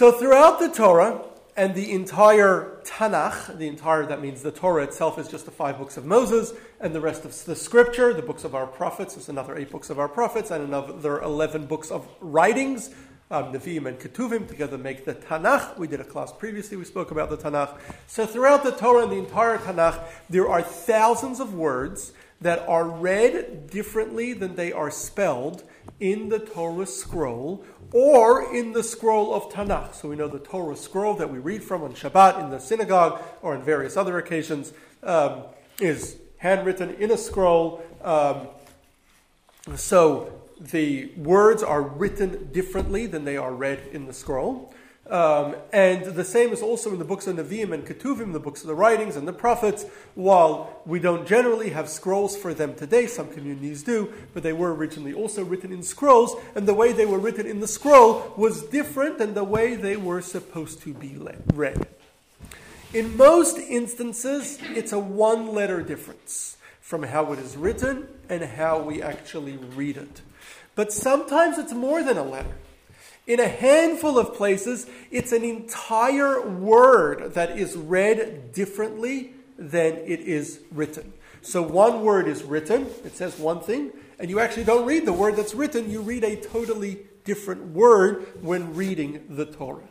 So throughout the Torah and the entire Tanakh, the entire, that means the Torah itself is just the five books of Moses, and the rest of the scripture, the books of our prophets, is another eight books of our prophets, and another 11 books of writings, um, Nevi'im and Ketuvim together make the Tanakh. We did a class previously, we spoke about the Tanakh. So throughout the Torah and the entire Tanakh, there are thousands of words that are read differently than they are spelled in the Torah scroll or in the scroll of Tanakh. So we know the Torah scroll that we read from on Shabbat in the synagogue or on various other occasions um, is handwritten in a scroll. Um, so the words are written differently than they are read in the scroll. Um, and the same is also in the books of Nevi'im and Ketuvim, the books of the writings and the prophets. While we don't generally have scrolls for them today, some communities do, but they were originally also written in scrolls, and the way they were written in the scroll was different than the way they were supposed to be read. In most instances, it's a one letter difference from how it is written and how we actually read it. But sometimes it's more than a letter. In a handful of places, it's an entire word that is read differently than it is written. So one word is written, it says one thing, and you actually don't read the word that's written, you read a totally different word when reading the Torah.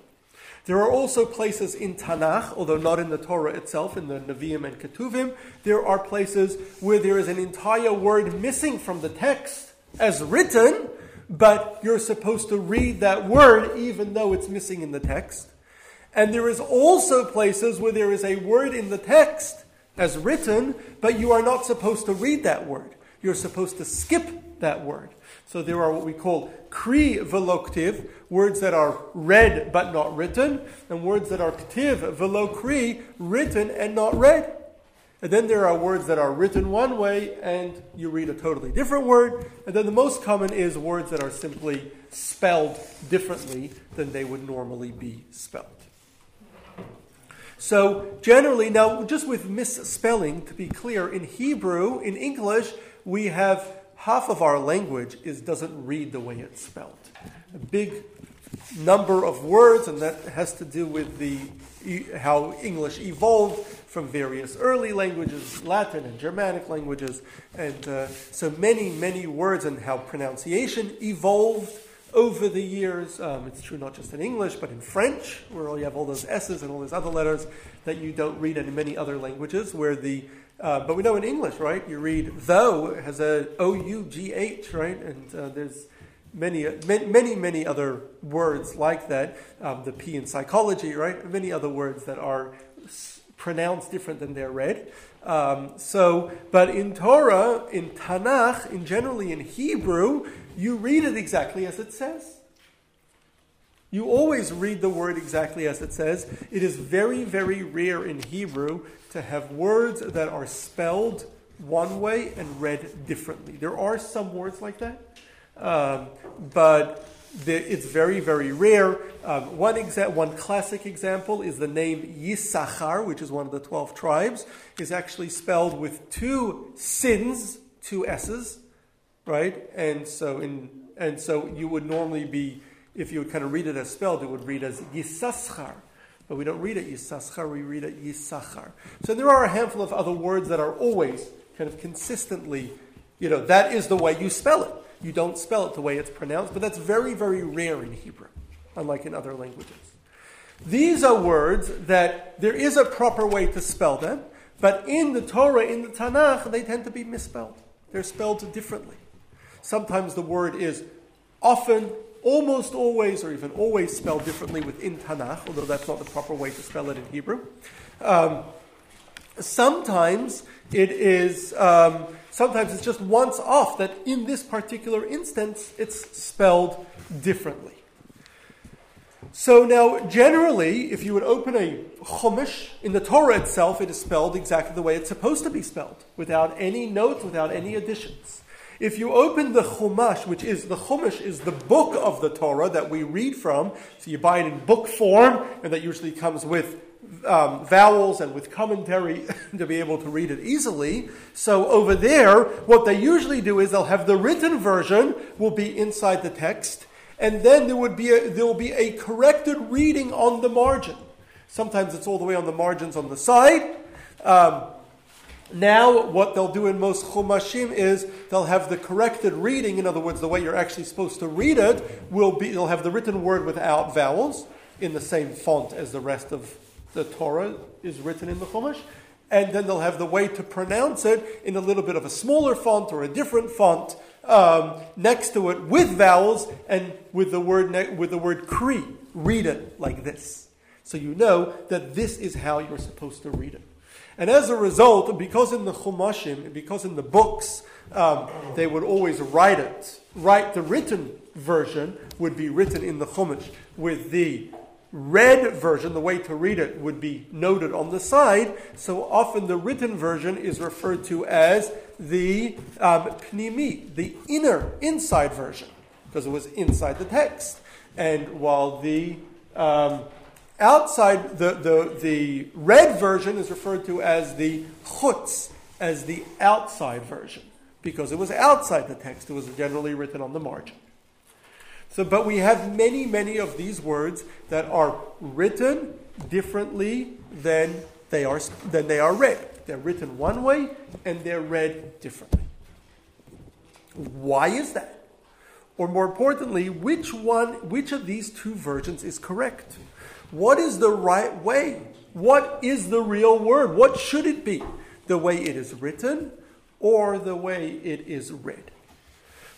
There are also places in Tanakh, although not in the Torah itself, in the Nevi'im and Ketuvim, there are places where there is an entire word missing from the text as written, but you're supposed to read that word even though it's missing in the text. And there is also places where there is a word in the text as written, but you are not supposed to read that word. You're supposed to skip that word. So there are what we call kri veloktiv, words that are read but not written, and words that are ktiv velokri, written and not read. And then there are words that are written one way and you read a totally different word. And then the most common is words that are simply spelled differently than they would normally be spelled. So, generally, now just with misspelling, to be clear, in Hebrew, in English, we have half of our language is doesn't read the way it's spelled. A big number of words, and that has to do with the how English evolved from various early languages, Latin and Germanic languages, and uh, so many, many words and how pronunciation evolved over the years. Um, it's true not just in English, but in French, where you have all those S's and all those other letters that you don't read in many other languages, where the uh, but we know in English, right? You read though has a O U G H, right? And uh, there's many, many, many other words like that. Um, the P in psychology, right? Many other words that are pronounced different than they're read. Um, so, but in Torah, in Tanakh, in generally in Hebrew, you read it exactly as it says. You always read the word exactly as it says. It is very, very rare in Hebrew to have words that are spelled one way and read differently. There are some words like that, um, but it's very, very rare. Um, one, exa- one classic example is the name Yisachar, which is one of the 12 tribes, is actually spelled with two sins, two S's, right? And so, in, and so you would normally be, if you would kind of read it as spelled, it would read as Yisachar. But we don't read it Yisachar, we read it Yisachar. So there are a handful of other words that are always kind of consistently, you know, that is the way you spell it. You don't spell it the way it's pronounced, but that's very, very rare in Hebrew, unlike in other languages. These are words that there is a proper way to spell them, but in the Torah, in the Tanakh, they tend to be misspelled. They're spelled differently. Sometimes the word is often, almost always, or even always spelled differently within Tanakh, although that's not the proper way to spell it in Hebrew. Um, sometimes it is. Um, sometimes it's just once off that in this particular instance it's spelled differently. So now, generally, if you would open a Chumash in the Torah itself, it is spelled exactly the way it's supposed to be spelled, without any notes, without any additions. If you open the Chumash, which is the Chumash is the book of the Torah that we read from, so you buy it in book form, and that usually comes with um, vowels and with commentary to be able to read it easily. So over there, what they usually do is they'll have the written version will be inside the text, and then there would be a, there will be a corrected reading on the margin. Sometimes it's all the way on the margins on the side. Um, now, what they'll do in most chumashim is they'll have the corrected reading. In other words, the way you're actually supposed to read it will be they'll have the written word without vowels in the same font as the rest of the Torah is written in the chumash, and then they'll have the way to pronounce it in a little bit of a smaller font or a different font um, next to it with vowels and with the word ne- with the word kri. Read it like this, so you know that this is how you're supposed to read it. And as a result, because in the Chumashim, because in the books, um, they would always write it, write the written version would be written in the Chumash, with the read version, the way to read it, would be noted on the side. So often the written version is referred to as the um, pnimi, the inner, inside version, because it was inside the text. And while the um, Outside, the, the, the read version is referred to as the chutz, as the outside version, because it was outside the text. It was generally written on the margin. So, but we have many, many of these words that are written differently than they are, than they are read. They're written one way and they're read differently. Why is that? Or more importantly, which one, which of these two versions is correct? What is the right way? What is the real word? What should it be? The way it is written or the way it is read?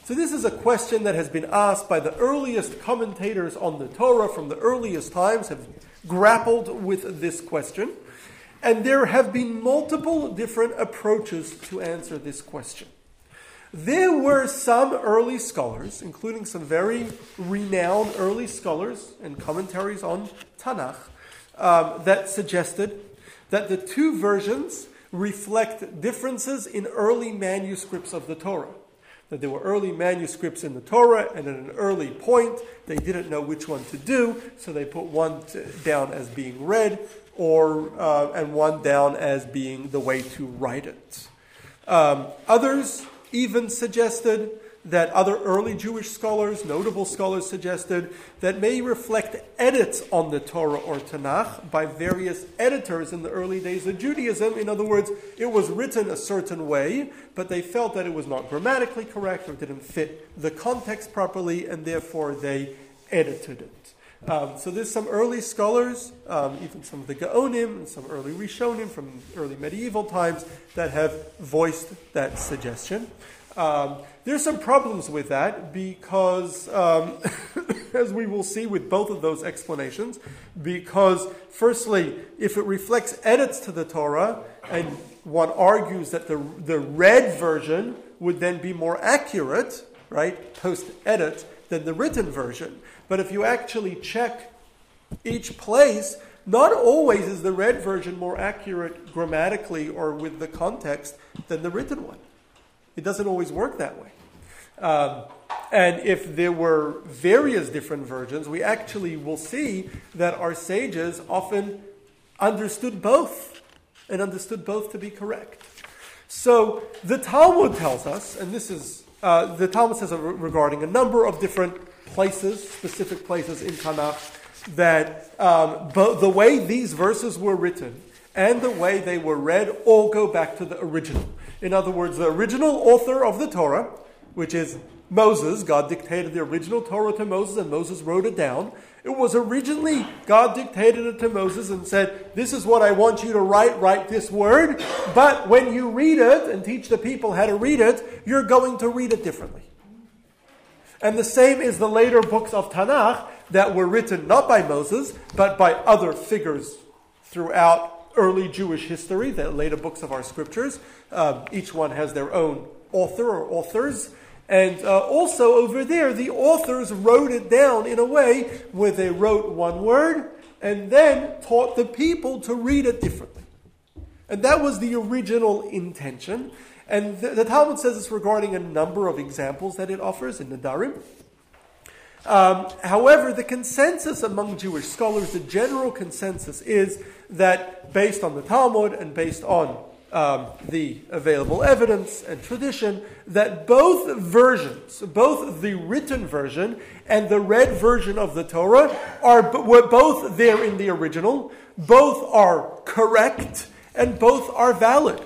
So, this is a question that has been asked by the earliest commentators on the Torah from the earliest times, have grappled with this question. And there have been multiple different approaches to answer this question. There were some early scholars, including some very renowned early scholars and commentaries on Tanakh, um, that suggested that the two versions reflect differences in early manuscripts of the Torah. That there were early manuscripts in the Torah, and at an early point, they didn't know which one to do, so they put one down as being read, or uh, and one down as being the way to write it. Um, others even suggested that other early Jewish scholars, notable scholars, suggested that may reflect edits on the Torah or Tanakh by various editors in the early days of Judaism. In other words, it was written a certain way, but they felt that it was not grammatically correct or didn't fit the context properly, and therefore they edited it. Um, so there's some early scholars, um, even some of the Gaonim and some early Rishonim from early medieval times that have voiced that suggestion. Um, there's some problems with that because, um, as we will see with both of those explanations, because firstly, if it reflects edits to the Torah, and one argues that the, the read version would then be more accurate, right, post edit, than the written version. But if you actually check each place, not always is the read version more accurate grammatically or with the context than the written one. It doesn't always work that way. Um, and if there were various different versions, we actually will see that our sages often understood both and understood both to be correct. So the Talmud tells us, and this is uh, the Talmud says regarding a number of different places, specific places in Tanakh, that um, the way these verses were written and the way they were read all go back to the original. In other words, the original author of the Torah, which is Moses, God dictated the original Torah to Moses and Moses wrote it down. It was originally God dictated it to Moses and said, This is what I want you to write, write this word. But when you read it and teach the people how to read it, you're going to read it differently. And the same is the later books of Tanakh that were written not by Moses, but by other figures throughout early Jewish history, the later books of our scriptures. Um, each one has their own author or authors. And uh, also over there, the authors wrote it down in a way where they wrote one word and then taught the people to read it differently. And that was the original intention. And the, the Talmud says this regarding a number of examples that it offers in Nedarim. Um, however, the consensus among Jewish scholars, the general consensus is that based on the Talmud and based on um, the available evidence and tradition that both versions, both the written version and the read version of the Torah, are were both there in the original. Both are correct and both are valid.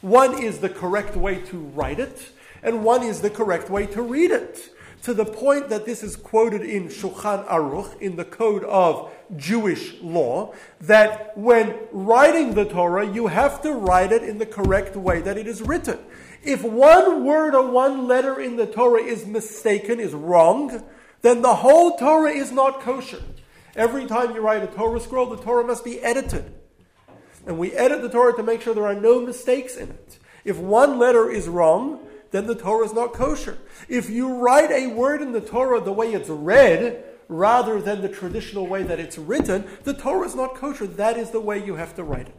One is the correct way to write it, and one is the correct way to read it to the point that this is quoted in Shulchan Aruch, in the code of Jewish law, that when writing the Torah, you have to write it in the correct way that it is written. If one word or one letter in the Torah is mistaken, is wrong, then the whole Torah is not kosher. Every time you write a Torah scroll, the Torah must be edited. And we edit the Torah to make sure there are no mistakes in it. If one letter is wrong, then the Torah is not kosher. If you write a word in the Torah the way it's read, rather than the traditional way that it's written, the Torah is not kosher. That is the way you have to write it.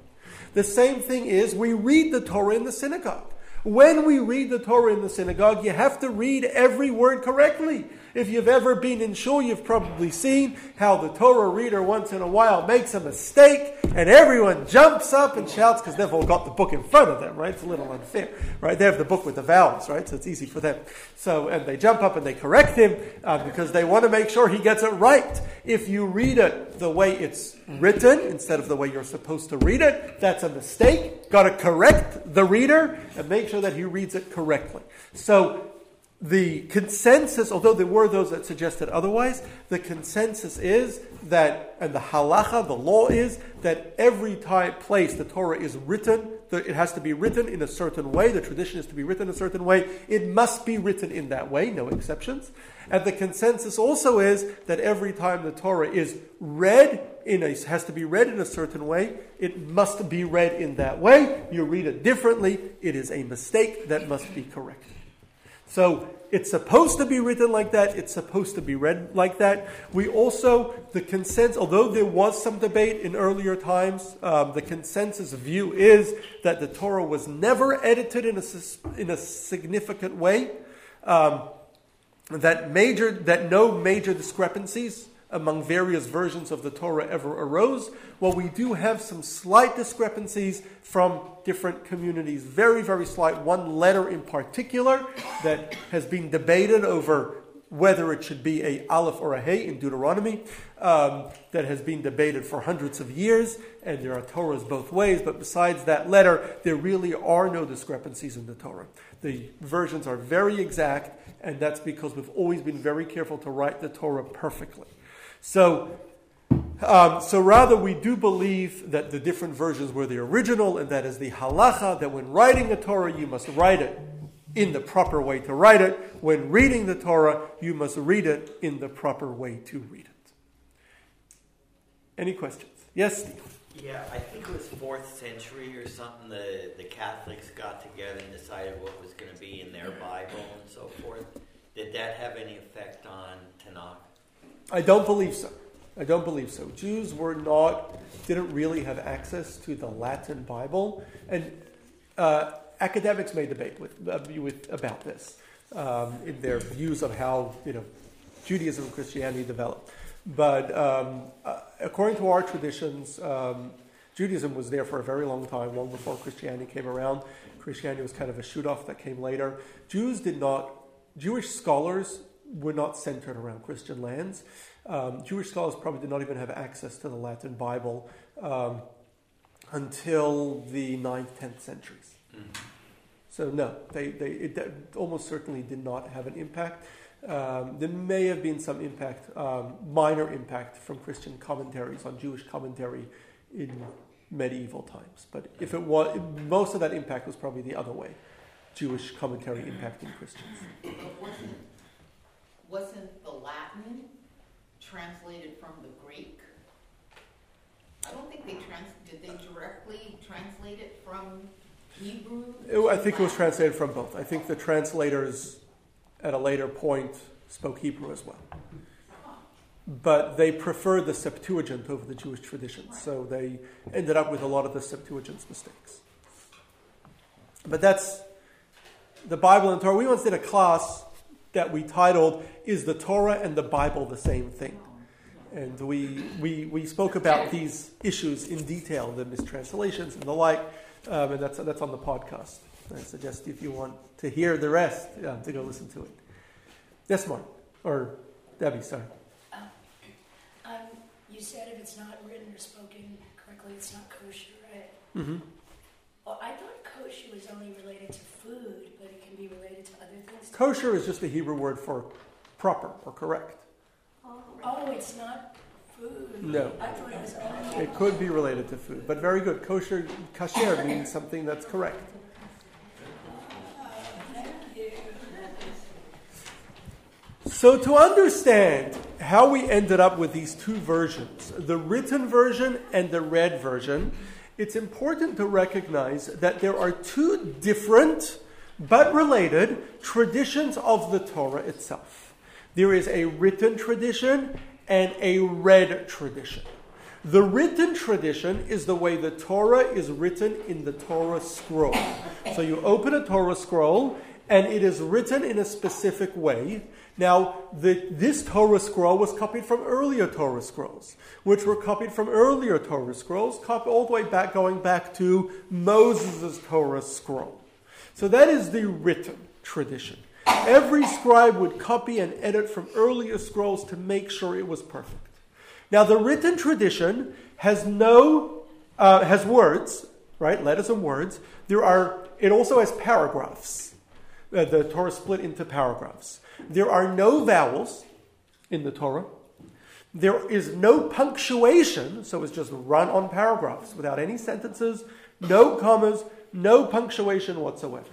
The same thing is we read the Torah in the synagogue. When we read the Torah in the synagogue, you have to read every word correctly. If you've ever been in shul, you've probably seen how the Torah reader once in a while makes a mistake and everyone jumps up and shouts because they've all got the book in front of them, right? It's a little unfair, right? They have the book with the vowels, right? So it's easy for them. So, and they jump up and they correct him uh, because they want to make sure he gets it right. If you read it the way it's written instead of the way you're supposed to read it, that's a mistake. Got to correct the reader and make sure that he reads it correctly. So the consensus, although there were those that suggested otherwise, the consensus is that, and the halacha, the law is, that every time place the Torah is written, it has to be written in a certain way, the tradition is to be written a certain way, it must be written in that way, no exceptions. And the consensus also is that every time the Torah is read, in a, has to be read in a certain way, it must be read in that way. You read it differently, it is a mistake that must be corrected. So it's supposed to be written like that. It's supposed to be read like that. We also, the consensus, although there was some debate in earlier times, um, the consensus view is that the Torah was never edited in a, in a significant way. Um, that major, that no major discrepancies among various versions of the Torah ever arose. Well, we do have some slight discrepancies from different communities, very, very slight. One letter in particular that has been debated over whether it should be a aleph or a hey in Deuteronomy, um, that has been debated for hundreds of years, and there are Torahs both ways. But besides that letter, there really are no discrepancies in the Torah. The versions are very exact, and that's because we've always been very careful to write the Torah perfectly. So, um, so rather, we do believe that the different versions were the original, and that is the halacha that when writing a Torah, you must write it in the proper way to write it. When reading the Torah, you must read it in the proper way to read it. Any questions? Yes, Steve. Yeah, I think it was fourth century or something. The the Catholics got together and decided what was going to be in their Bible and so forth. Did that have any effect on Tanakh? I don't believe so. I don't believe so. Jews were not, didn't really have access to the Latin Bible, and uh, academics may debate with, uh, with about this um, in their views of how you know Judaism and Christianity developed. But um, uh, according to our traditions, um, Judaism was there for a very long time, long before Christianity came around. Christianity was kind of a shoot off that came later. Jews did not, Jewish scholars were not centered around Christian lands. Um, Jewish scholars probably did not even have access to the Latin Bible um, until the 9th, 10th centuries. Mm-hmm. So, no, they, they it almost certainly did not have an impact. Um, there may have been some impact, um, minor impact from Christian commentaries on Jewish commentary in medieval times. But if it was, most of that impact was probably the other way Jewish commentary impacting Christians wasn't the Latin translated from the Greek? I don't think they trans, did they directly translate it from Hebrew? It, I think it was translated from both. I think the translators at a later point spoke Hebrew as well. But they preferred the Septuagint over the Jewish tradition, so they ended up with a lot of the Septuagint's mistakes. But that's the Bible and Torah. We once did a class that we titled Is the Torah and the Bible the Same Thing? And we, we, we spoke about these issues in detail, the mistranslations and the like. Um, and that's, that's on the podcast. I suggest if you want to hear the rest, yeah, to go listen to it. Yes, Mark. Or Debbie, sorry. Um, um, you said if it's not written or spoken correctly, it's not kosher, right? Mm-hmm. Well, I thought kosher was only related to food, but it can be related to other things. Kosher is just the Hebrew word for proper or correct. Oh, oh, it's not food. No. I thought it was only. It could be related to food, but very good. Kosher, kasher means something that's correct. So, to understand how we ended up with these two versions, the written version and the read version, it's important to recognize that there are two different but related traditions of the Torah itself. There is a written tradition and a read tradition. The written tradition is the way the Torah is written in the Torah scroll. So you open a Torah scroll and it is written in a specific way. Now, the, this Torah scroll was copied from earlier Torah scrolls, which were copied from earlier Torah scrolls, copied all the way back, going back to Moses' Torah scroll. So that is the written tradition. Every scribe would copy and edit from earlier scrolls to make sure it was perfect. Now, the written tradition has no uh, has words, right? Letters and words. There are. It also has paragraphs. Uh, the Torah split into paragraphs. There are no vowels in the Torah. There is no punctuation, so it's just run on paragraphs without any sentences, no commas, no punctuation whatsoever,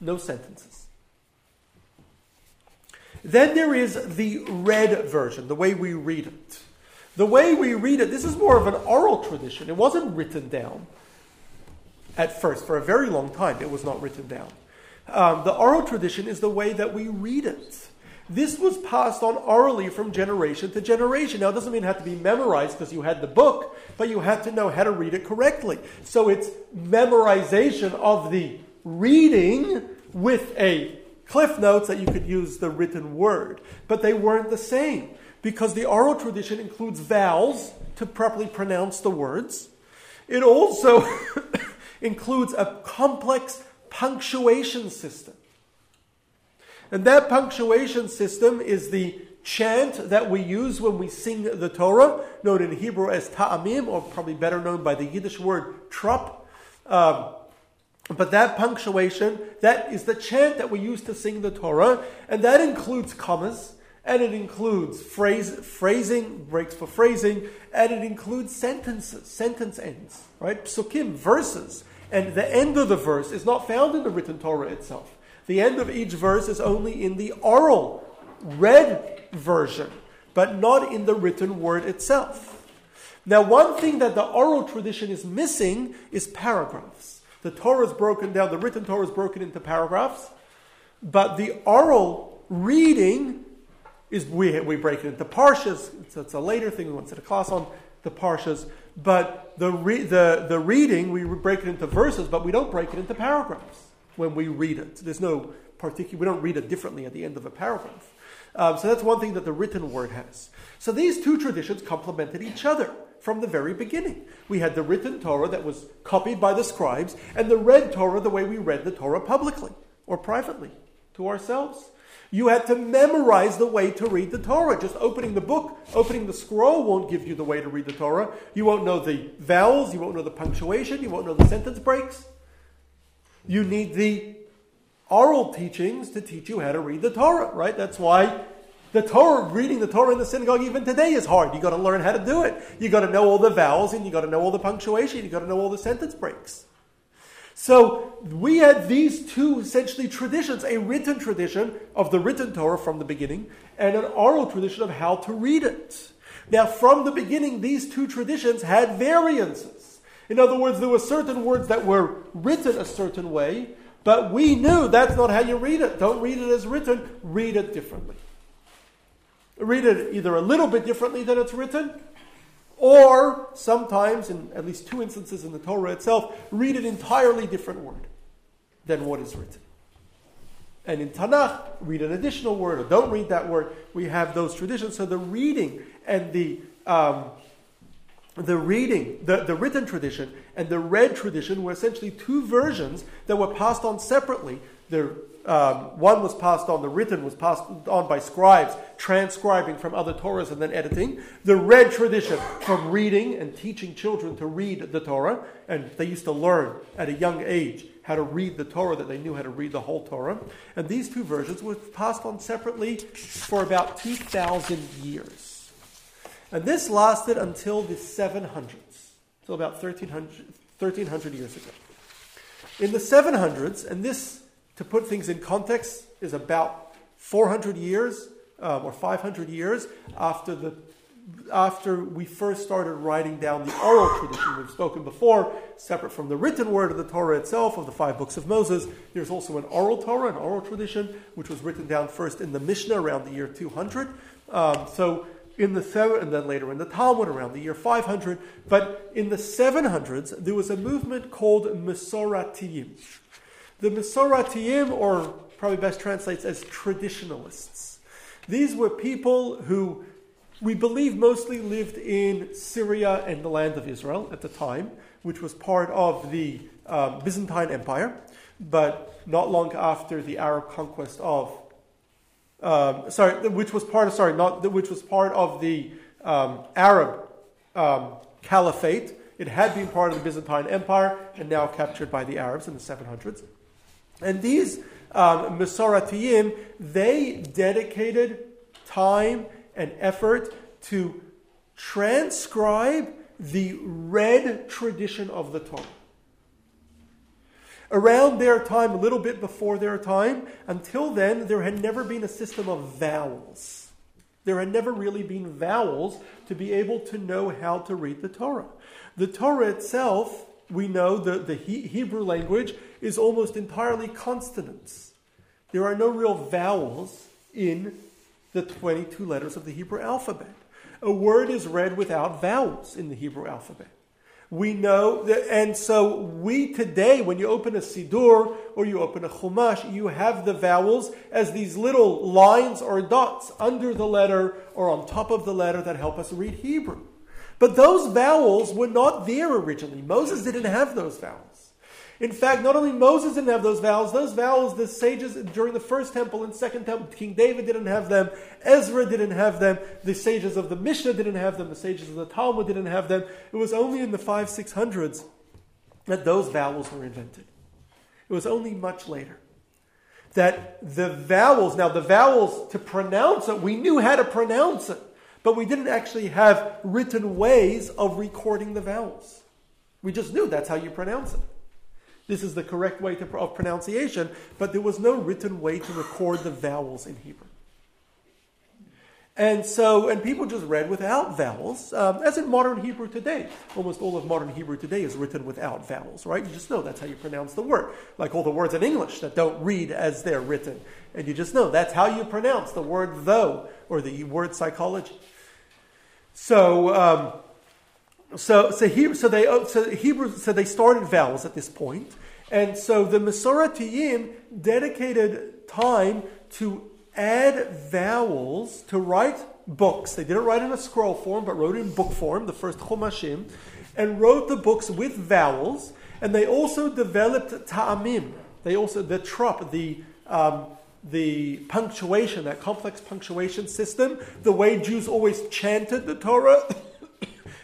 no sentences. Then there is the read version, the way we read it. The way we read it, this is more of an oral tradition. It wasn't written down at first. For a very long time, it was not written down. Um, the oral tradition is the way that we read it. This was passed on orally from generation to generation. Now, it doesn't mean it had to be memorized because you had the book, but you had to know how to read it correctly. So it's memorization of the reading with a cliff notes that you could use the written word. But they weren't the same because the oral tradition includes vowels to properly pronounce the words. It also includes a complex punctuation system. And that punctuation system is the chant that we use when we sing the Torah, known in Hebrew as ta'amim, or probably better known by the Yiddish word trup. Um, but that punctuation, that is the chant that we use to sing the Torah, and that includes commas, and it includes phrase, phrasing, breaks for phrasing, and it includes sentences, sentence ends, right? Psukim, verses. And the end of the verse is not found in the written Torah itself. The end of each verse is only in the oral, read version, but not in the written word itself. Now, one thing that the oral tradition is missing is paragraphs. The Torah is broken down, the written Torah is broken into paragraphs, but the oral reading is we, we break it into parshas. It's, it's a later thing. We went to the class on the parshas. But the, re, the, the reading, we break it into verses, but we don't break it into paragraphs when we read it. There's no particular, we don't read it differently at the end of a paragraph. Um, so that's one thing that the written word has. So these two traditions complemented each other from the very beginning. We had the written Torah that was copied by the scribes, and the read Torah the way we read the Torah publicly or privately to ourselves. You had to memorize the way to read the Torah. Just opening the book, opening the scroll won't give you the way to read the Torah. You won't know the vowels, you won't know the punctuation, you won't know the sentence breaks. You need the oral teachings to teach you how to read the Torah, right? That's why the Torah, reading the Torah in the synagogue even today is hard. You got to learn how to do it. You got to know all the vowels and you got to know all the punctuation. You got to know all the sentence breaks. So we had these two essentially traditions a written tradition of the written Torah from the beginning, and an oral tradition of how to read it. Now, from the beginning, these two traditions had variances. In other words, there were certain words that were written a certain way, but we knew that's not how you read it. Don't read it as written, read it differently. Read it either a little bit differently than it's written, or sometimes, in at least two instances in the Torah itself, read an entirely different word than what is written. And in Tanakh, read an additional word or don't read that word. We have those traditions. So the reading and the um, the reading, the, the written tradition, and the read tradition were essentially two versions that were passed on separately. The, um, one was passed on, the written was passed on by scribes, transcribing from other Torahs and then editing. The read tradition from reading and teaching children to read the Torah, and they used to learn at a young age how to read the Torah, that they knew how to read the whole Torah. And these two versions were passed on separately for about 2,000 years. And this lasted until the 700s, until about 1300, 1300 years ago. In the 700s, and this, to put things in context, is about 400 years um, or 500 years after the after we first started writing down the oral tradition we've spoken before, separate from the written word of the Torah itself, of the five books of Moses, there's also an oral Torah, an oral tradition, which was written down first in the Mishnah around the year 200. Um, so in the seven, and then later in the Talmud around the year 500. But in the 700s, there was a movement called Masoratiyim. The Masoratiyim, or probably best translates as traditionalists. These were people who we believe mostly lived in Syria and the land of Israel at the time, which was part of the um, Byzantine Empire, but not long after the Arab conquest of um, sorry, which was part of sorry, not which was part of the um, Arab um, Caliphate. It had been part of the Byzantine Empire and now captured by the Arabs in the 700s. And these um, they dedicated time and effort to transcribe the read tradition of the Torah around their time, a little bit before their time. Until then, there had never been a system of vowels. There had never really been vowels to be able to know how to read the Torah. The Torah itself, we know the, the Hebrew language is almost entirely consonants. There are no real vowels in the 22 letters of the Hebrew alphabet. A word is read without vowels in the Hebrew alphabet. We know that, and so we today, when you open a Siddur or you open a Chumash, you have the vowels as these little lines or dots under the letter or on top of the letter that help us read Hebrew. But those vowels were not there originally. Moses didn't have those vowels. In fact, not only Moses didn't have those vowels, those vowels the sages during the first temple and second temple, King David didn't have them, Ezra didn't have them, the sages of the Mishnah didn't have them, the sages of the Talmud didn't have them. It was only in the 5 600s that those vowels were invented. It was only much later that the vowels, now the vowels to pronounce it, we knew how to pronounce it, but we didn't actually have written ways of recording the vowels. We just knew that's how you pronounce it. This is the correct way to, of pronunciation, but there was no written way to record the vowels in Hebrew. And so, and people just read without vowels, um, as in modern Hebrew today. Almost all of modern Hebrew today is written without vowels, right? You just know that's how you pronounce the word. Like all the words in English that don't read as they're written. And you just know that's how you pronounce the word though, or the word psychology. So, um, so, so, he, so they so Hebrew so they started vowels at this point, and so the Masoratiyim dedicated time to add vowels to write books. They didn't write in a scroll form, but wrote in book form, the first Chumashim, and wrote the books with vowels. And they also developed ta'amim. They also the trop, the um, the punctuation, that complex punctuation system, the way Jews always chanted the Torah.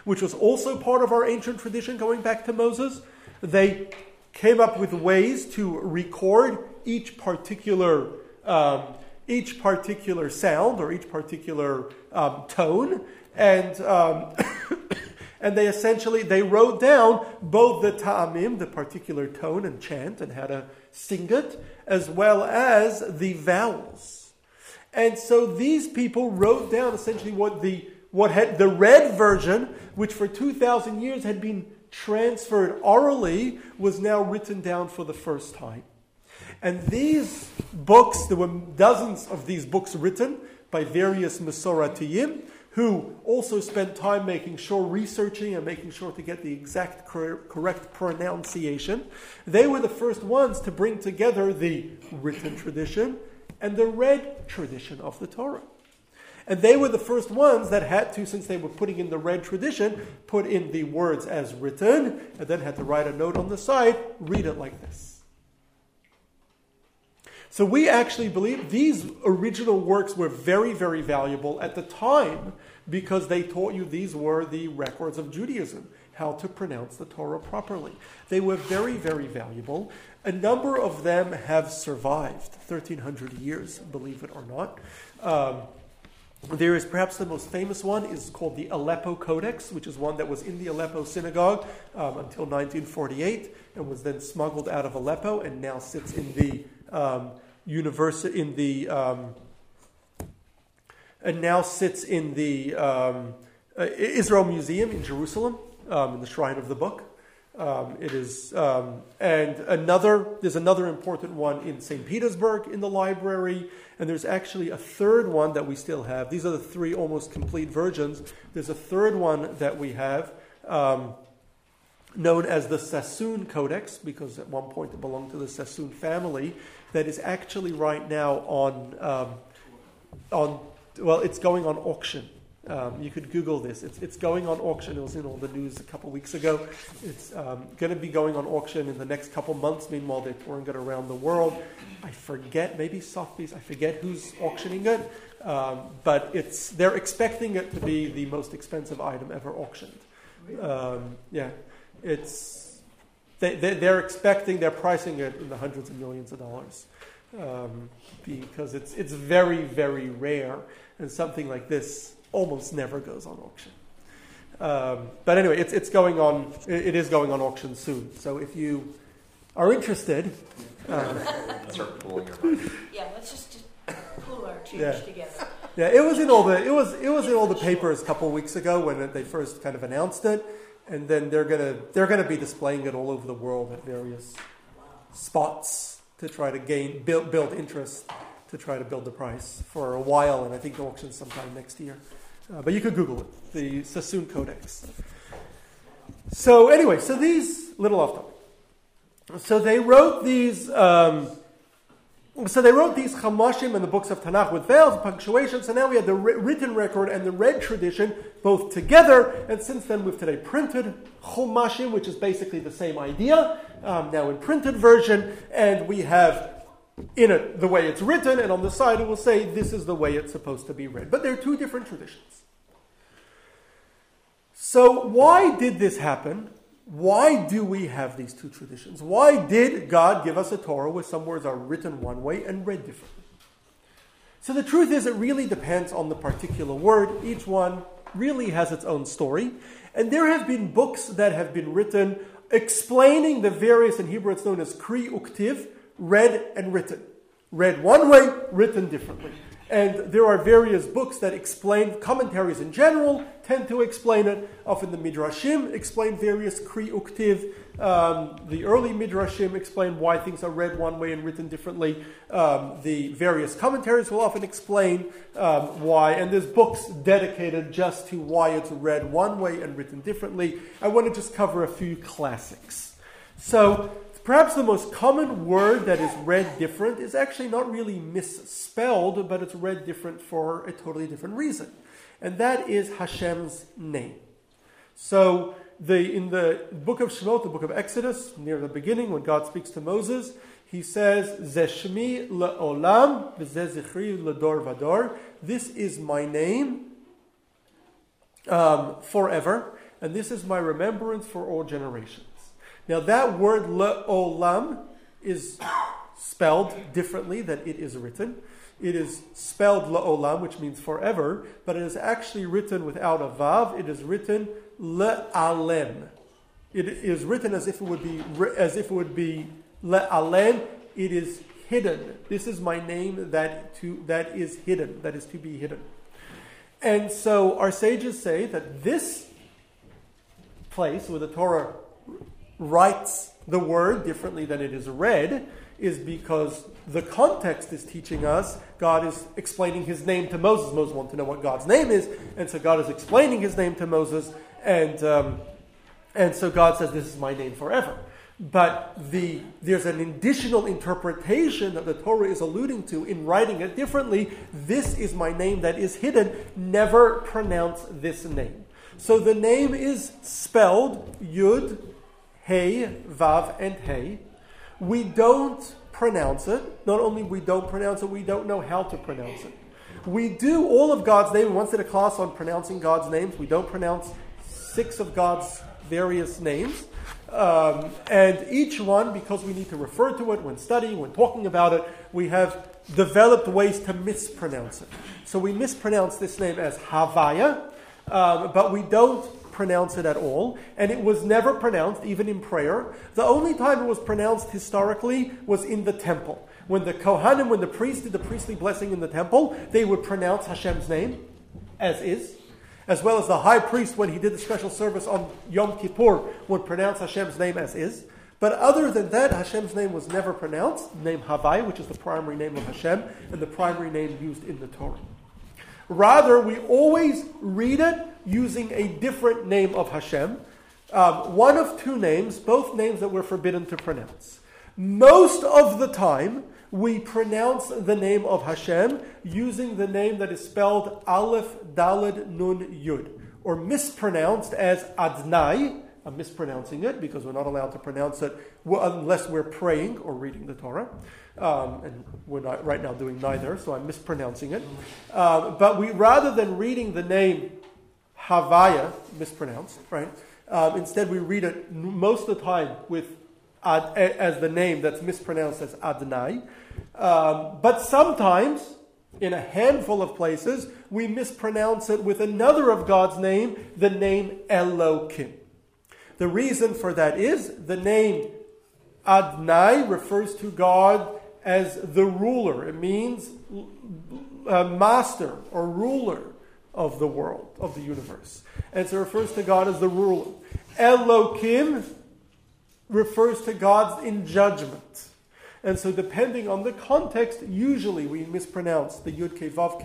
which was also part of our ancient tradition going back to Moses. They came up with ways to record each particular um, each particular sound or each particular um, tone, and um, and they essentially they wrote down both the ta'amim, the particular tone and chant, and how to sing it, as well as the vowels. And so these people wrote down essentially what the what had the read version, which for 2,000 years had been transferred orally, was now written down for the first time. And these books, there were dozens of these books written by various Masoratiyim, who also spent time making sure, researching and making sure to get the exact cor- correct pronunciation. They were the first ones to bring together the written tradition and the read tradition of the Torah. And they were the first ones that had to, since they were putting in the read tradition, put in the words as written, and then had to write a note on the side, read it like this. So we actually believe these original works were very, very valuable at the time because they taught you these were the records of Judaism, how to pronounce the Torah properly. They were very, very valuable. A number of them have survived 1,300 years, believe it or not. Um, there is perhaps the most famous one is called the Aleppo Codex, which is one that was in the Aleppo synagogue um, until 1948 and was then smuggled out of Aleppo and now sits in the um, university in the um, and now sits in the um, uh, Israel Museum in Jerusalem um, in the Shrine of the Book. Um, it is, um, and another, there's another important one in St. Petersburg in the library, and there's actually a third one that we still have. These are the three almost complete versions. There's a third one that we have, known as the Sassoon Codex, because at one point it belonged to the Sassoon family, that is actually right now on, um, on well, it's going on auction um, you could Google this. It's, it's going on auction. It was in all the news a couple weeks ago. It's um, going to be going on auction in the next couple months. Meanwhile, they're touring it around the world. I forget, maybe Sotheby's. I forget who's auctioning it. Um, but it's they're expecting it to be the most expensive item ever auctioned. Um, yeah, it's they, they, are expecting they're pricing it in the hundreds of millions of dollars um, because it's it's very very rare and something like this almost never goes on auction. Um, but anyway, it's, it's going on, it, it is going on auction soon. So if you are interested. Um, Start pulling your money. Yeah, let's just, just pull our change Yeah. together. Yeah, it was in all the it was it was in all the papers a couple of weeks ago when they first kind of announced it, and then they're gonna they're gonna be displaying it all over the world at various spots to try to gain build build interest to try to build the price for a while, and I think the auction's sometime next year. Uh, but you could Google it, the Sassoon Codex. So anyway, so these little off topic. So they wrote these. Um, so they wrote these chumashim and the books of Tanakh with veils, punctuation. So now we have the written record and the read tradition both together. And since then, we've today printed chumashim, which is basically the same idea, um, now in printed version. And we have in it the way it's written, and on the side it will say this is the way it's supposed to be read. But they're two different traditions. So, why did this happen? Why do we have these two traditions? Why did God give us a Torah where some words are written one way and read differently? So, the truth is, it really depends on the particular word. Each one really has its own story. And there have been books that have been written explaining the various, in Hebrew it's known as Kri Uktiv, read and written. Read one way, written differently. And there are various books that explain, commentaries in general tend to explain it. Often the Midrashim explain various Kri Uktiv. Um, the early Midrashim explain why things are read one way and written differently. Um, the various commentaries will often explain um, why. And there's books dedicated just to why it's read one way and written differently. I want to just cover a few classics. So, Perhaps the most common word that is read different is actually not really misspelled, but it's read different for a totally different reason. And that is Hashem's name. So the, in the book of Shemot, the book of Exodus, near the beginning, when God speaks to Moses, he says, Zeshmi le'olam v'zezichri ledor vador. This is my name um, forever, and this is my remembrance for all generations. Now, that word le'olam is spelled differently than it is written. It is spelled le'olam, which means forever, but it is actually written without a vav. It is written le'alem. It is written as if it would be as if it would be le'alem. It is hidden. This is my name that to that is hidden. That is to be hidden. And so our sages say that this place where the Torah writes the word differently than it is read is because the context is teaching us God is explaining his name to Moses. Moses wants to know what God's name is, and so God is explaining his name to Moses, and, um, and so God says, This is my name forever. But the, there's an additional interpretation that the Torah is alluding to in writing it differently. This is my name that is hidden. Never pronounce this name. So the name is spelled Yud, Hey, Vav, and Hey. We don't pronounce it. Not only we don't pronounce it, we don't know how to pronounce it. We do all of God's name. We once did a class on pronouncing God's names. We don't pronounce six of God's various names. Um, and each one, because we need to refer to it when studying, when talking about it, we have developed ways to mispronounce it. So we mispronounce this name as Havaya, um, but we don't pronounce it at all. And it was never pronounced, even in prayer. The only time it was pronounced historically was in the temple. When the Kohanim, when the priest did the priestly blessing in the temple, they would pronounce Hashem's name as is as well as the high priest, when he did the special service on Yom Kippur, would pronounce Hashem's name as is. But other than that, Hashem's name was never pronounced. The name Havaya, which is the primary name of Hashem, and the primary name used in the Torah. Rather, we always read it using a different name of Hashem. Um, one of two names, both names that we're forbidden to pronounce. Most of the time, we pronounce the name of Hashem using the name that is spelled Aleph Dalet Nun Yud, or mispronounced as Adnai. I'm mispronouncing it because we're not allowed to pronounce it unless we're praying or reading the Torah. Um, and we're not right now doing neither, so I'm mispronouncing it. Um, but we, rather than reading the name Havaya, mispronounced, right? Um, instead, we read it most of the time with Ad, as the name that's mispronounced as Adonai. Um, but sometimes, in a handful of places, we mispronounce it with another of God's name, the name Elokim. The reason for that is the name Adonai refers to God as the ruler. It means a master or ruler of the world, of the universe. And so it refers to God as the ruler. Elokim refers to God's in judgment. And so, depending on the context, usually we mispronounce the Yud Ke Vav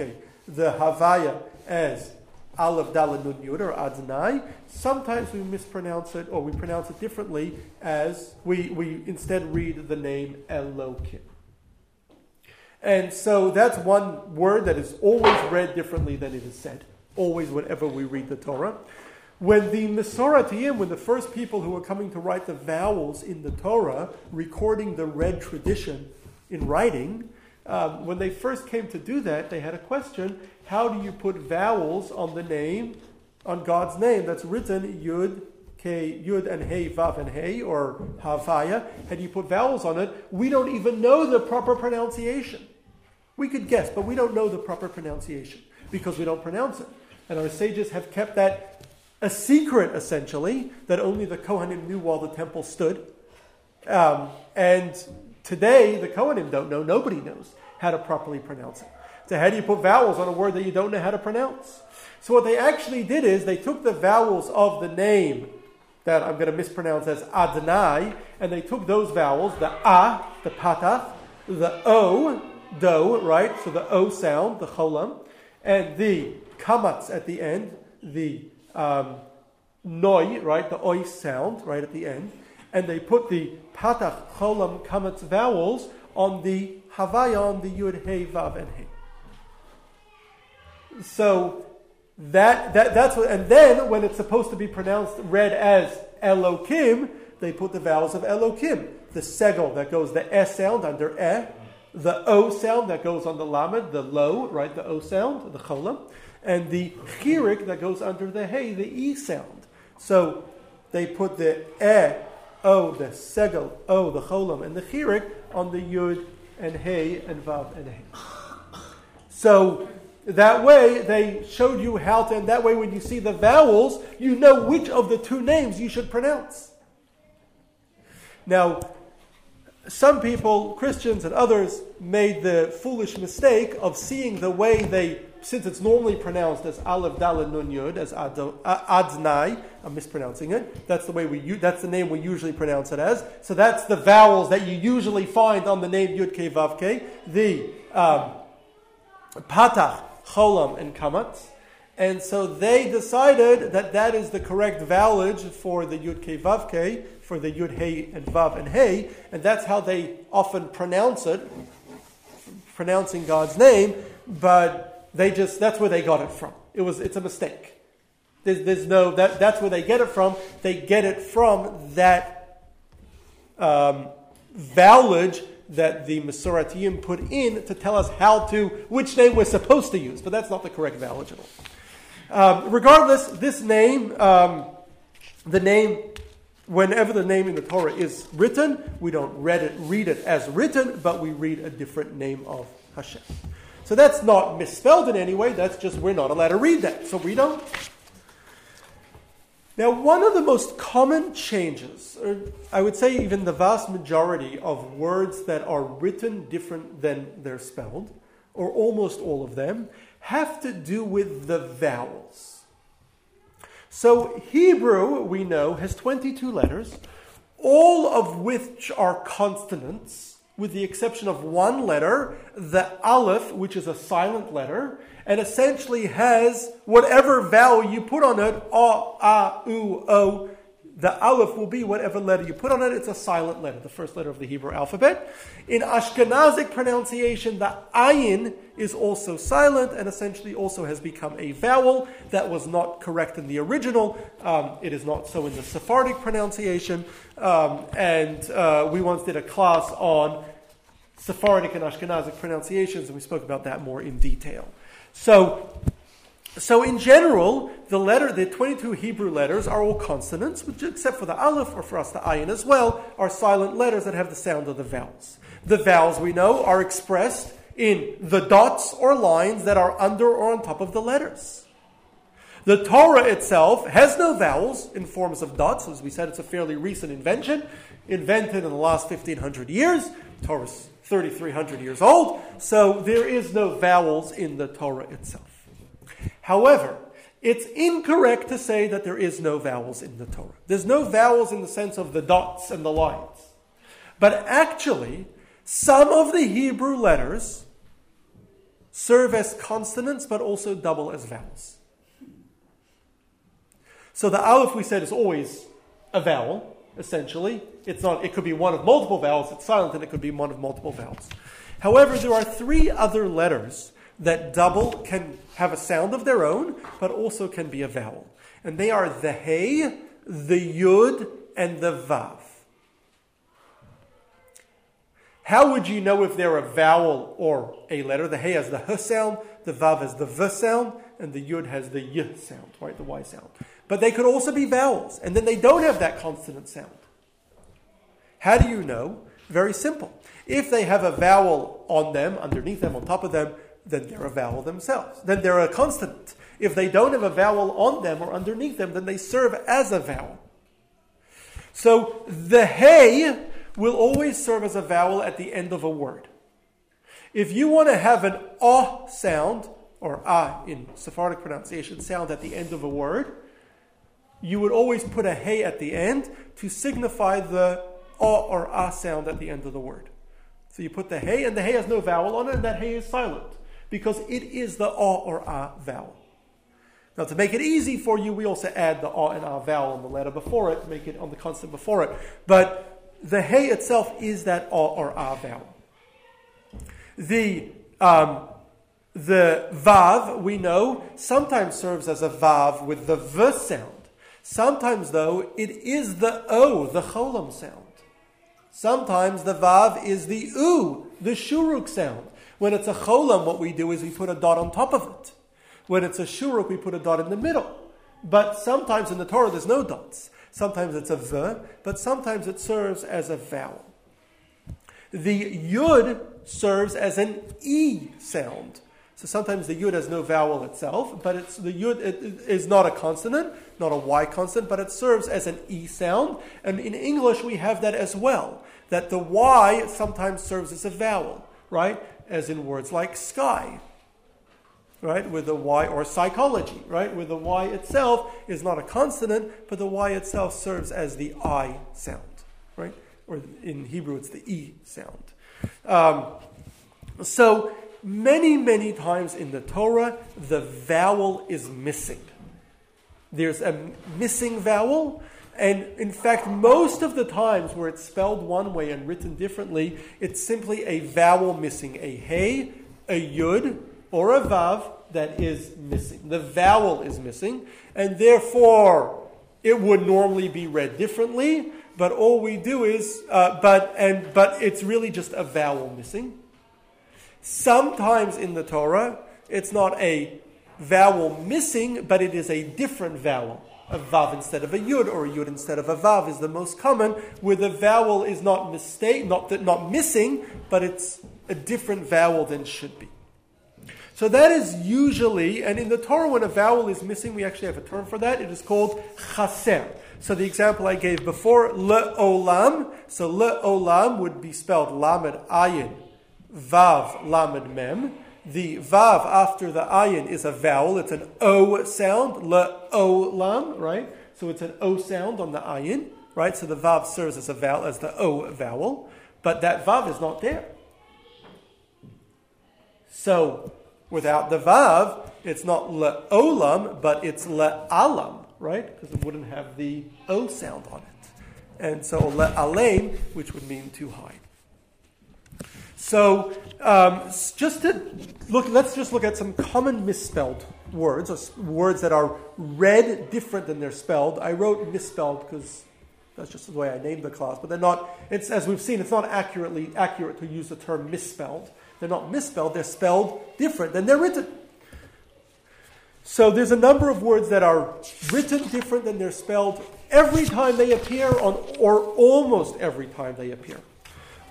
the Havaya, as Aleph Dalet Nun Yud or Adonai. Sometimes we mispronounce it, or we pronounce it differently, as we, we instead read the name Elokim. And so that's one word that is always read differently than it is said. Always, whenever we read the Torah. When the Masoratiyim, when the first people who were coming to write the vowels in the Torah, recording the read tradition in writing, um, when they first came to do that, they had a question how do you put vowels on the name, on God's name that's written Yud, K, Yud and Hey, Vav and Hey, or Havaya? How do you put vowels on it? We don't even know the proper pronunciation. We could guess, but we don't know the proper pronunciation because we don't pronounce it. And our sages have kept that a secret essentially that only the Kohanim knew while the temple stood. Um, and today, the Kohanim don't know, nobody knows how to properly pronounce it. So, how do you put vowels on a word that you don't know how to pronounce? So, what they actually did is they took the vowels of the name that I'm going to mispronounce as Adonai, and they took those vowels, the A, the Patach, the O, Do, right? So the O sound, the Cholam, and the Kamatz at the end, the um, noi, right, the oi sound right at the end, and they put the patach, cholam, kamatz vowels on the havaya, on the yud, hey, vav, and hey. So that, that that's what, and then when it's supposed to be pronounced, read as Elokim, they put the vowels of Elokim. The segel that goes the S sound under E, the O sound that goes on the lamed, the low, right, the O sound, the cholam, and the chirik that goes under the hey, the e sound. So they put the e, o, the segel, o, the cholam, and the chirik on the yud and hey and vav and hey. So that way they showed you how to, and that way when you see the vowels, you know which of the two names you should pronounce. Now, some people, Christians and others, made the foolish mistake of seeing the way they since it's normally pronounced as Aleph Dalet Nun Yud, as Adnai, I'm mispronouncing it. That's the way we that's the name we usually pronounce it as. So that's the vowels that you usually find on the name Yud Ke Vav Ke, the um, Patach, Cholam, and Kamatz. And so they decided that that is the correct vowelage for the Yud K Vav K, for the Yud Hey and Vav and Hey, and that's how they often pronounce it, pronouncing God's name, but they just, that's where they got it from. It was, it's a mistake. There's, there's no, that, that's where they get it from. They get it from that um, that the Masoratiyim put in to tell us how to, which name we're supposed to use, but that's not the correct vowelage at all. Um, regardless, this name, um, the name, whenever the name in the Torah is written, we don't read it, read it as written, but we read a different name of Hashem. So that's not misspelled in any way, that's just we're not allowed to read that, so we don't. Now, one of the most common changes, or I would say even the vast majority of words that are written different than they're spelled, or almost all of them, have to do with the vowels. So, Hebrew, we know, has 22 letters, all of which are consonants, with the exception of one letter, the Aleph, which is a silent letter, and essentially has whatever vowel you put on it, a, a, u, o. The aleph will be whatever letter you put on it. It's a silent letter, the first letter of the Hebrew alphabet. In Ashkenazic pronunciation, the ayin is also silent and essentially also has become a vowel. That was not correct in the original. Um, it is not so in the Sephardic pronunciation. Um, and uh, we once did a class on Sephardic and Ashkenazic pronunciations, and we spoke about that more in detail. So, so in general, the letter, the 22 Hebrew letters are all consonants, which, except for the aleph, or for us the ayin as well, are silent letters that have the sound of the vowels. The vowels, we know, are expressed in the dots or lines that are under or on top of the letters. The Torah itself has no vowels in forms of dots. As we said, it's a fairly recent invention, invented in the last 1500 years. Torah's 3,300 years old, so there is no vowels in the Torah itself. However, it's incorrect to say that there is no vowels in the Torah. There's no vowels in the sense of the dots and the lines. But actually, some of the Hebrew letters serve as consonants but also double as vowels. So the aleph we said is always a vowel, essentially. It's not, it could be one of multiple vowels, it's silent, and it could be one of multiple vowels. However, there are three other letters that double can have a sound of their own, but also can be a vowel. And they are the Hey, the Yud, and the Vav. How would you know if they're a vowel or a letter? The Hey has the H sound, the Vav has the V sound, and the Yud has the Y sound, right? The Y sound. But they could also be vowels, and then they don't have that consonant sound. How do you know? Very simple. If they have a vowel on them, underneath them, on top of them, then they're a vowel themselves. Then they're a consonant. If they don't have a vowel on them or underneath them, then they serve as a vowel. So the hey will always serve as a vowel at the end of a word. If you want to have an ah sound, or ah in Sephardic pronunciation, sound at the end of a word, you would always put a hey at the end to signify the ah or ah sound at the end of the word. So you put the hey, and the hey has no vowel on it, and that hey is silent because it is the ah or ah vowel. Now, to make it easy for you, we also add the ah and ah vowel on the letter before it, make it on the consonant before it. But the hey itself is that ah or ah vowel. The um, the vav we know sometimes serves as a vav with the v sound. Sometimes, though, it is the O, the cholam sound. Sometimes the Vav is the U, the Shuruk sound. When it's a cholam, what we do is we put a dot on top of it. When it's a Shuruk, we put a dot in the middle. But sometimes in the Torah, there's no dots. Sometimes it's a V, but sometimes it serves as a vowel. The Yud serves as an E sound. So sometimes the yud has no vowel itself, but it's the yud it, it is not a consonant, not a y consonant, but it serves as an e sound. And in English we have that as well. That the y sometimes serves as a vowel, right? As in words like sky, right? With the y or psychology, right? Where the y itself is not a consonant, but the y itself serves as the i sound, right? Or in Hebrew it's the e sound. Um, so many, many times in the Torah, the vowel is missing. There's a missing vowel, and in fact, most of the times where it's spelled one way and written differently, it's simply a vowel missing a hey, a yud, or a vav that is missing. The vowel is missing, and therefore it would normally be read differently. But all we do is, uh, but and but it's really just a vowel missing. Sometimes in the Torah, it's not a vowel missing, but it is a different vowel. A vav instead of a yud, or a yud instead of a vav is the most common, where the vowel is not mistake, not that not missing, but it's a different vowel than should be. So that is usually, and in the Torah, when a vowel is missing, we actually have a term for that. It is called chaser. So the example I gave before, le'olam. So le'olam would be spelled lamed ayin, vav lamed mem. The vav after the ayin is a vowel. It's an o sound, le'olam, right? So it's an o sound on the ayin, right? So the vav serves as a vowel, as the o vowel, but that vav is not there. So Without the vav, it's not le'olam, but it's le alam, right? Because it wouldn't have the o sound on it. And so le'alem, which would mean too high. So um, just to look, let's just look at some common misspelled words, or words that are read different than they're spelled. I wrote misspelled because that's just the way I named the class, but they're not. It's as we've seen, it's not accurately accurate to use the term misspelled. They're not misspelled, they're spelled different than they're written. So there's a number of words that are written different than they're spelled every time they appear, on, or almost every time they appear.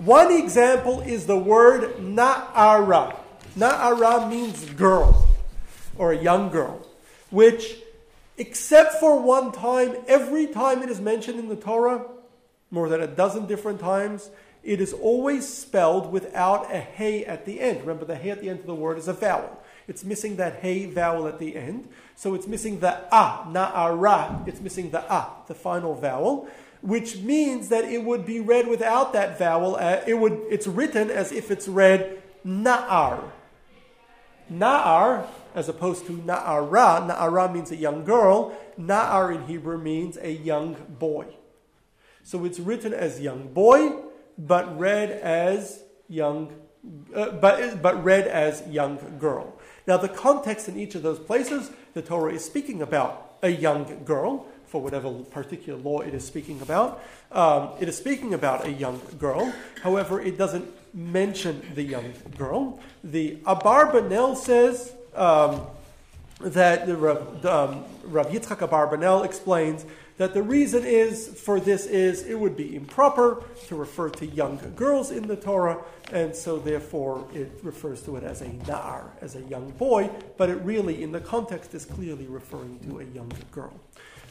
One example is the word na'ara. Na'ara means girl, or a young girl, which, except for one time, every time it is mentioned in the Torah, more than a dozen different times, it is always spelled without a hey at the end. Remember, the hey at the end of the word is a vowel. It's missing that hey vowel at the end. So it's missing the a, na'ara. It's missing the a, the final vowel, which means that it would be read without that vowel. Uh, it would, it's written as if it's read na'ar. Na'ar, as opposed to na'ara. Na'ara means a young girl. Na'ar in Hebrew means a young boy. So it's written as young boy but read as young, uh, but, but read as young girl. Now, the context in each of those places, the Torah is speaking about a young girl, for whatever particular law it is speaking about. Um, it is speaking about a young girl. However, it doesn't mention the young girl. The Abarbanel says um, that the um, Rav Yitzchak Abarbanel explains that the reason is for this is it would be improper to refer to young girls in the Torah, and so therefore it refers to it as a na'ar, as a young boy, but it really, in the context, is clearly referring to a young girl.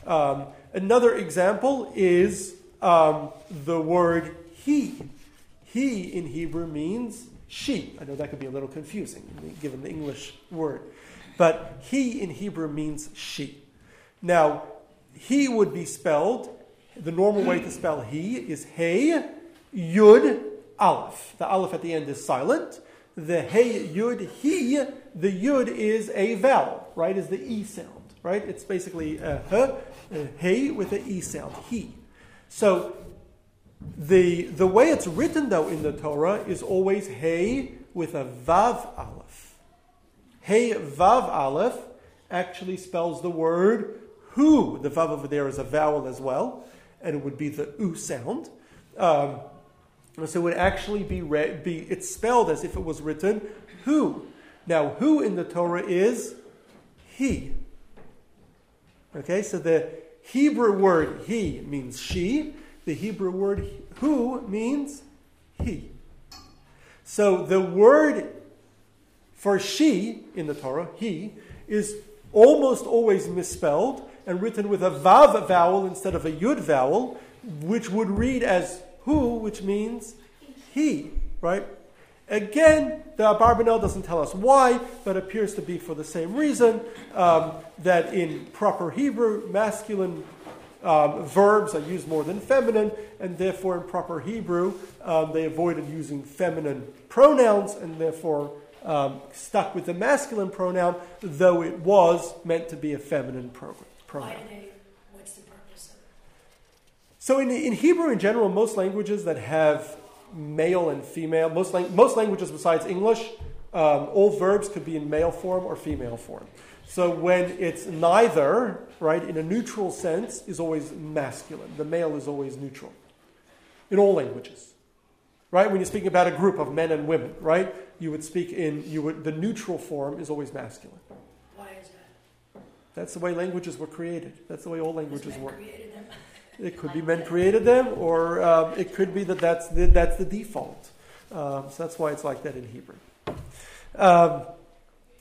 Um, another example is um, the word he. He in Hebrew means she. I know that could be a little confusing given the English word, but he in Hebrew means she. Now, he would be spelled, the normal way to spell he is Hey, Yud, Aleph. The Aleph at the end is silent. The Hey, Yud, He, the Yud is a vowel, right? Is the E sound, right? It's basically a H, Hey with the E sound, He. So the, the way it's written, though, in the Torah is always Hey with a Vav Aleph. Hey Vav Aleph actually spells the word who, the vav over there is a vowel as well, and it would be the u sound. Um, so it would actually be, be it's spelled as if it was written who. Now, who in the Torah is he. Okay, so the Hebrew word he means she. The Hebrew word who means he. So the word for she in the Torah, he, is almost always misspelled and written with a vav vowel instead of a yud vowel, which would read as who, which means he, right? Again, the Abarbanel doesn't tell us why, but appears to be for the same reason um, that in proper Hebrew, masculine um, verbs are used more than feminine, and therefore in proper Hebrew, um, they avoided using feminine pronouns, and therefore um, stuck with the masculine pronoun, though it was meant to be a feminine pro- pronoun. They, what's the purpose of it? So in, in Hebrew in general, most languages that have male and female, most, lang- most languages besides English, um, all verbs could be in male form or female form. So when it's neither, right, in a neutral sense, is always masculine. The male is always neutral. In all languages. Right? When you're speaking about a group of men and women, right? You would speak in you would the neutral form is always masculine. Why is that? That's the way languages were created. That's the way all languages men work. created them. It could be men created them, or um, it could be that that's the, that's the default. Um, so that's why it's like that in Hebrew. Um,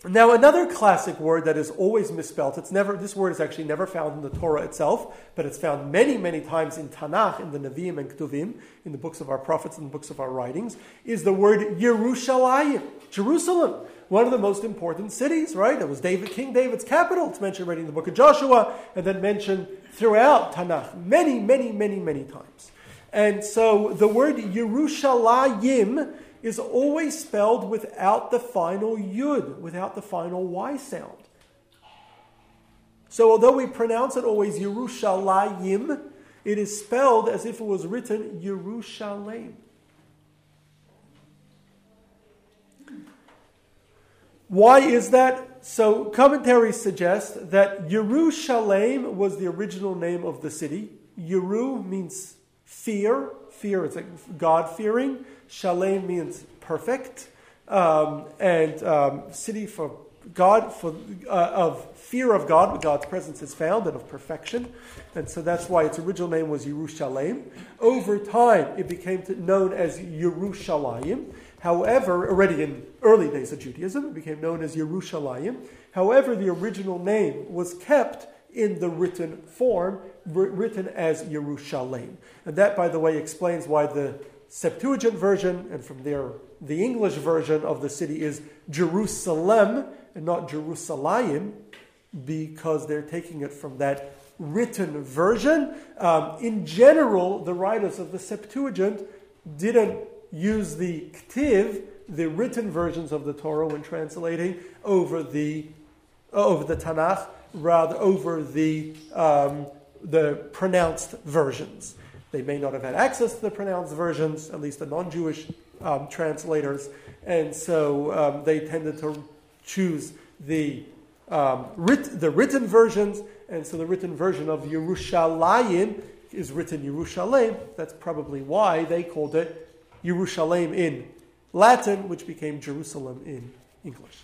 now, another classic word that is always misspelt. It's never. This word is actually never found in the Torah itself, but it's found many, many times in Tanakh, in the Nevi'im and Ketuvim, in the books of our prophets and the books of our writings. Is the word Yerushalayim, Jerusalem, one of the most important cities, right? It was David, King David's capital. It's mentioned already in the book of Joshua, and then mentioned throughout Tanakh many, many, many, many times. And so the word Yerushalayim is always spelled without the final yud, without the final y sound. So although we pronounce it always Yerushalayim, it is spelled as if it was written Yerushalayim. Why is that? So commentaries suggest that Yerushalem was the original name of the city. Yeru means fear. Fear is like God fearing. Shalem means perfect. Um, and um, city for God, for uh, of fear of God, where God's presence is found, and of perfection. And so that's why its original name was Yerushalem. Over time, it became known as Yerushalayim. However, already in early days of Judaism, it became known as Yerushalayim. However, the original name was kept in the written form, written as Yerushalem. And that, by the way, explains why the Septuagint version, and from there the English version of the city is Jerusalem and not Jerusalem, because they're taking it from that written version. Um, in general, the writers of the Septuagint didn't use the ktiv, the written versions of the Torah, when translating over the over the Tanakh, rather over the um, the pronounced versions. They may not have had access to the pronounced versions, at least the non-Jewish um, translators, and so um, they tended to choose the um, writ- the written versions, and so the written version of Yerushalayim is written Yerushalem. That's probably why they called it Yerushalem in Latin, which became Jerusalem in English.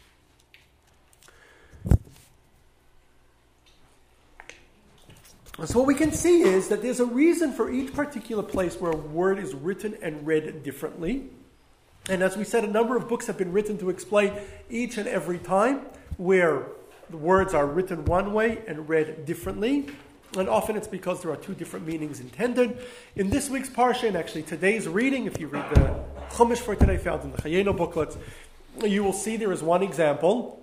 So what we can see is that there's a reason for each particular place where a word is written and read differently. And as we said, a number of books have been written to explain each and every time where the words are written one way and read differently. And often it's because there are two different meanings intended. In this week's Parsha, and actually today's reading, if you read the Chumash for today found in the Chayenu booklets, you will see there is one example.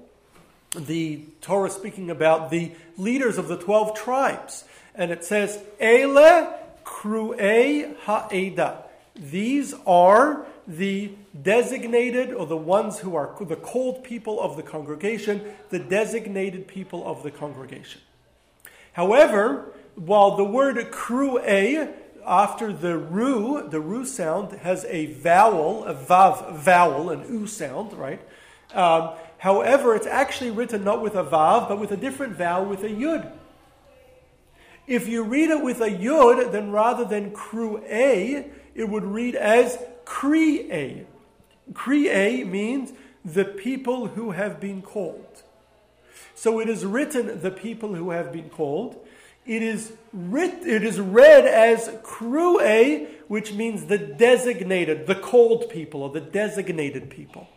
The Torah speaking about the leaders of the 12 tribes. And it says, Ele Kru'ei Ha'eda. These are the designated, or the ones who are the called people of the congregation, the designated people of the congregation. However, while the word kru'e, after the ru, the ru sound, has a vowel, a vav vowel, an u sound, right? Um, however, it's actually written not with a vav, but with a different vowel, with a yud. If you read it with a yud, then rather than kru'e, it would read as kri'e. Kri'e means the people who have been called. So it is written, the people who have been called. It is, writ, it is read as kru'e, which means the designated, the called people, or the designated people.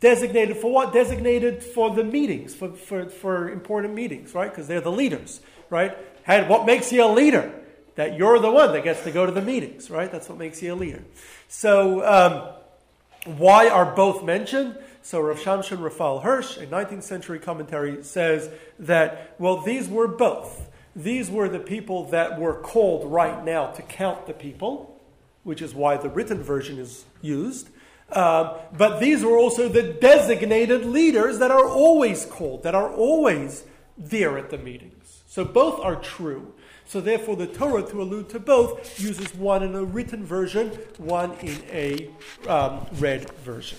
Designated for what? Designated for the meetings, for, for, for important meetings, right? Because they're the leaders, right? And what makes you a leader? That you're the one that gets to go to the meetings, right? That's what makes you a leader. So, um, why are both mentioned? So Rav Shimshon Raphael Hirsch, a 19th century commentary, says that, well, these were both. These were the people that were called right now to count the people, which is why the written version is used. Um, but these were also the designated leaders that are always called, that are always there at the meetings. So both are true. So therefore, the Torah, to allude to both, uses one in a written version, one in a um, read version.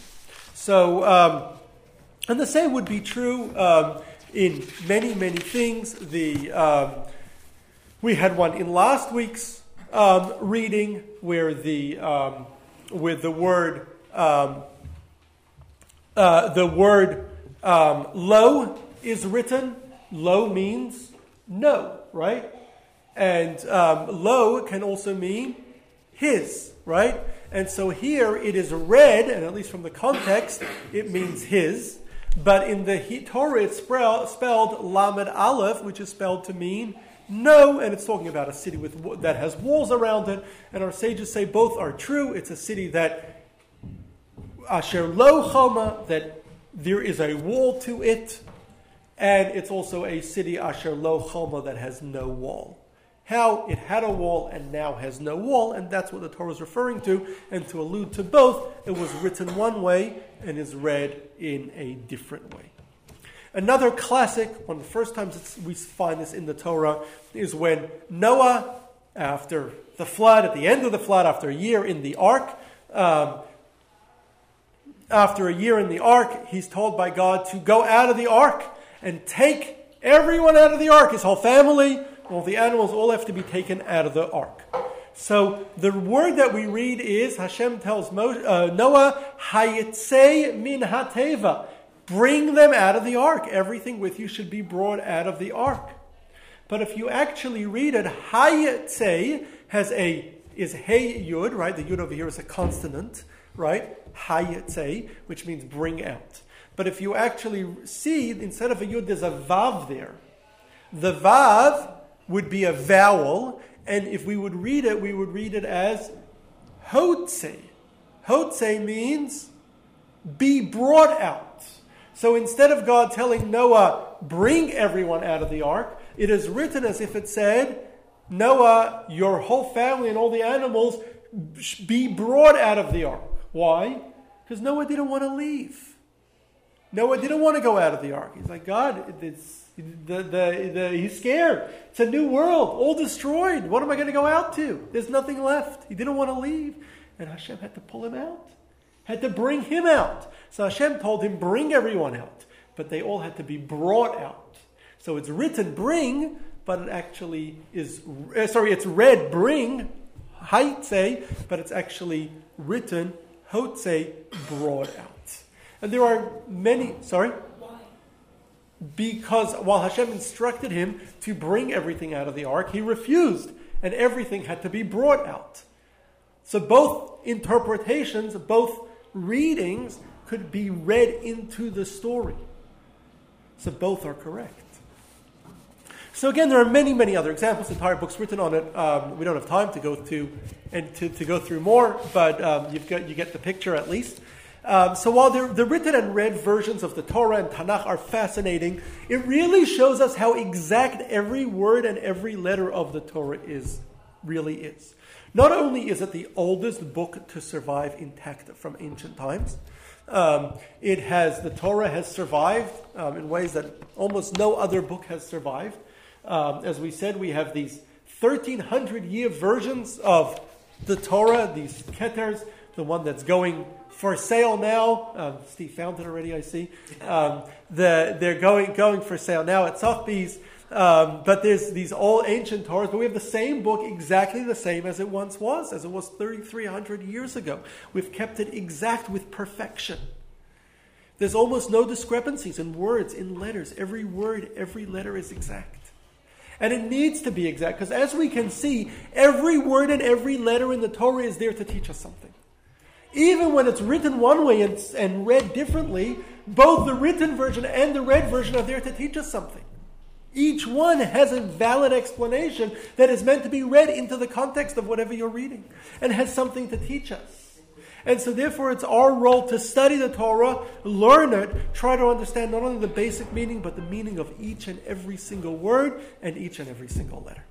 So, um, and the same would be true um, in many, many things. The um, we had one in last week's um, reading where the um, with the word uh, the word lo is written. Lo means no, right? And um, lo can also mean his, right? And so here it is read, and at least from the context, it means his. But in the Torah, it's spelled Lamed Aleph, which is spelled to mean no, and it's talking about a city with, that has walls around it. And our sages say both are true. It's a city that Asher Lo Choma, that there is a wall to it, and it's also a city Asher Lo Choma that has no wall how it had a wall and now has no wall, and that's what the Torah is referring to. And to allude to both, it was written one way and is read in a different way. Another classic, one of the first times we find this in the Torah, is when Noah, after the flood, at the end of the flood, after a year in the ark, um, after a year in the ark, he's told by God to go out of the ark and take everyone out of the ark, his whole family, all the animals all have to be taken out of the ark. So the word that we read is Hashem tells Mo, uh, Noah, Hayetze min hateva. Bring them out of the ark. Everything with you should be brought out of the ark. But if you actually read it, Hayetze has a is hey yud, right? The yud over here is a consonant, right? Hayetze, which means bring out. But if you actually see, instead of a yud, there's a vav there. The vav would be a vowel, and if we would read it, we would read it as hotse. Hotse means be brought out. So instead of God telling Noah, bring everyone out of the ark, it is written as if it said, Noah, your whole family and all the animals be brought out of the ark. Why? Because Noah didn't want to leave. Noah didn't want to go out of the ark. He's like, God, it's the, the, the, he's scared. It's a new world, all destroyed. What am I going to go out to? There's nothing left. He didn't want to leave. And Hashem had to pull him out, had to bring him out. So Hashem told him, bring everyone out. But they all had to be brought out. So it's written, bring, but it actually is, uh, sorry, it's read, bring, haitse, but it's actually written, hotse, brought out. And there are many, sorry? Because while Hashem instructed him to bring everything out of the ark, he refused, and everything had to be brought out. So both interpretations, both readings could be read into the story. So both are correct. So again, there are many, many other examples, entire books written on it. Um, we don't have time to go to and to, to go through more, but um, you've got, you get the picture at least. Um, so while the, written and read versions of the Torah and Tanakh are fascinating, it really shows us how exact every word and every letter of the Torah is, really is. Not only is it the oldest book to survive intact from ancient times, um, it has the Torah has survived um, in ways that almost no other book has survived. Um, as we said, we have these 1300 year versions of the Torah, these keters, the one that's going for sale now. Um, Steve found it already, I see. Um, the, they're going, going for sale now at Sotheby's. Um, but there's these old ancient Torahs, but we have the same book exactly the same as it once was, as it was 3,300 years ago. We've kept it exact with perfection. There's almost no discrepancies in words, in letters. Every word, every letter is exact. And it needs to be exact, because as we can see, every word and every letter in the Torah is there to teach us something. Even when it's written one way and, and read differently, both the written version and the read version are there to teach us something. Each one has a valid explanation that is meant to be read into the context of whatever you're reading and has something to teach us. And so, therefore, it's our role to study the Torah, learn it, try to understand not only the basic meaning, but the meaning of each and every single word and each and every single letter.